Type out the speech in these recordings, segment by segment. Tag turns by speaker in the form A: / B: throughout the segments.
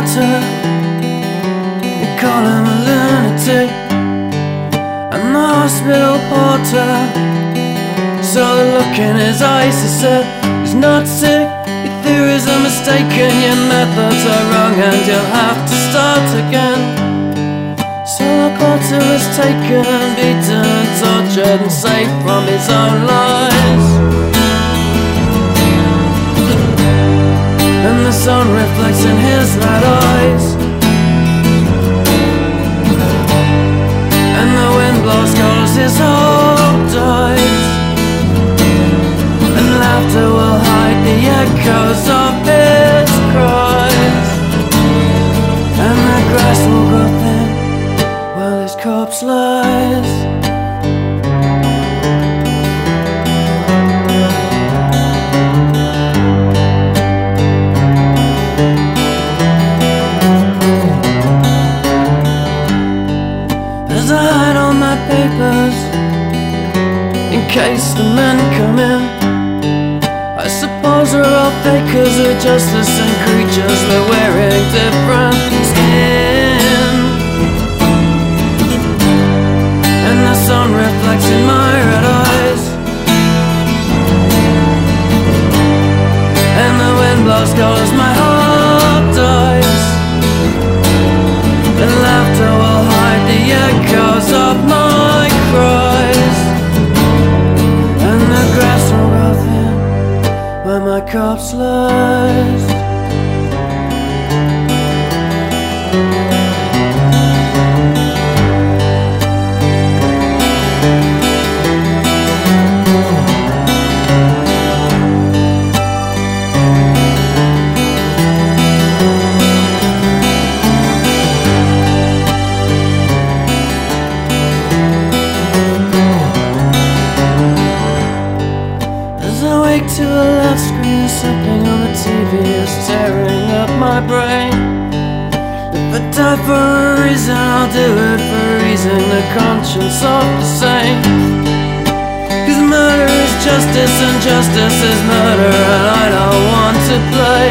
A: reporter. They call him a lunatic. And the hospital porter saw the look in his eyes. He said, He's not sick. Your theories are mistaken. Your methods are wrong, and you'll have to start again. So the porter was taken, beaten, tortured, and saved from his own lies. Sun reflects in his red eyes. Case the men come in. I suppose we're all fakers, we're just the same creatures, we're wearing different skin. And the sun reflects in my red eyes. And the wind blows cold as my my Something on the TV is tearing up my brain. If I die for a reason, I'll do it for a reason The conscience of the same Cause murder is justice and justice is murder And I don't want to play.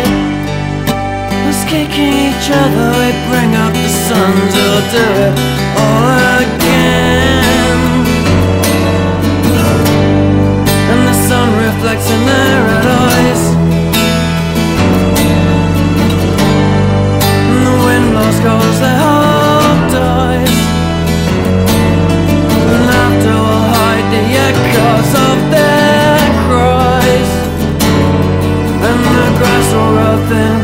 A: Us kicking each other, we bring up the sun We'll do it all again. And the sun reflects in the so rotten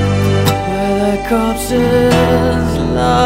A: where the corpses lie.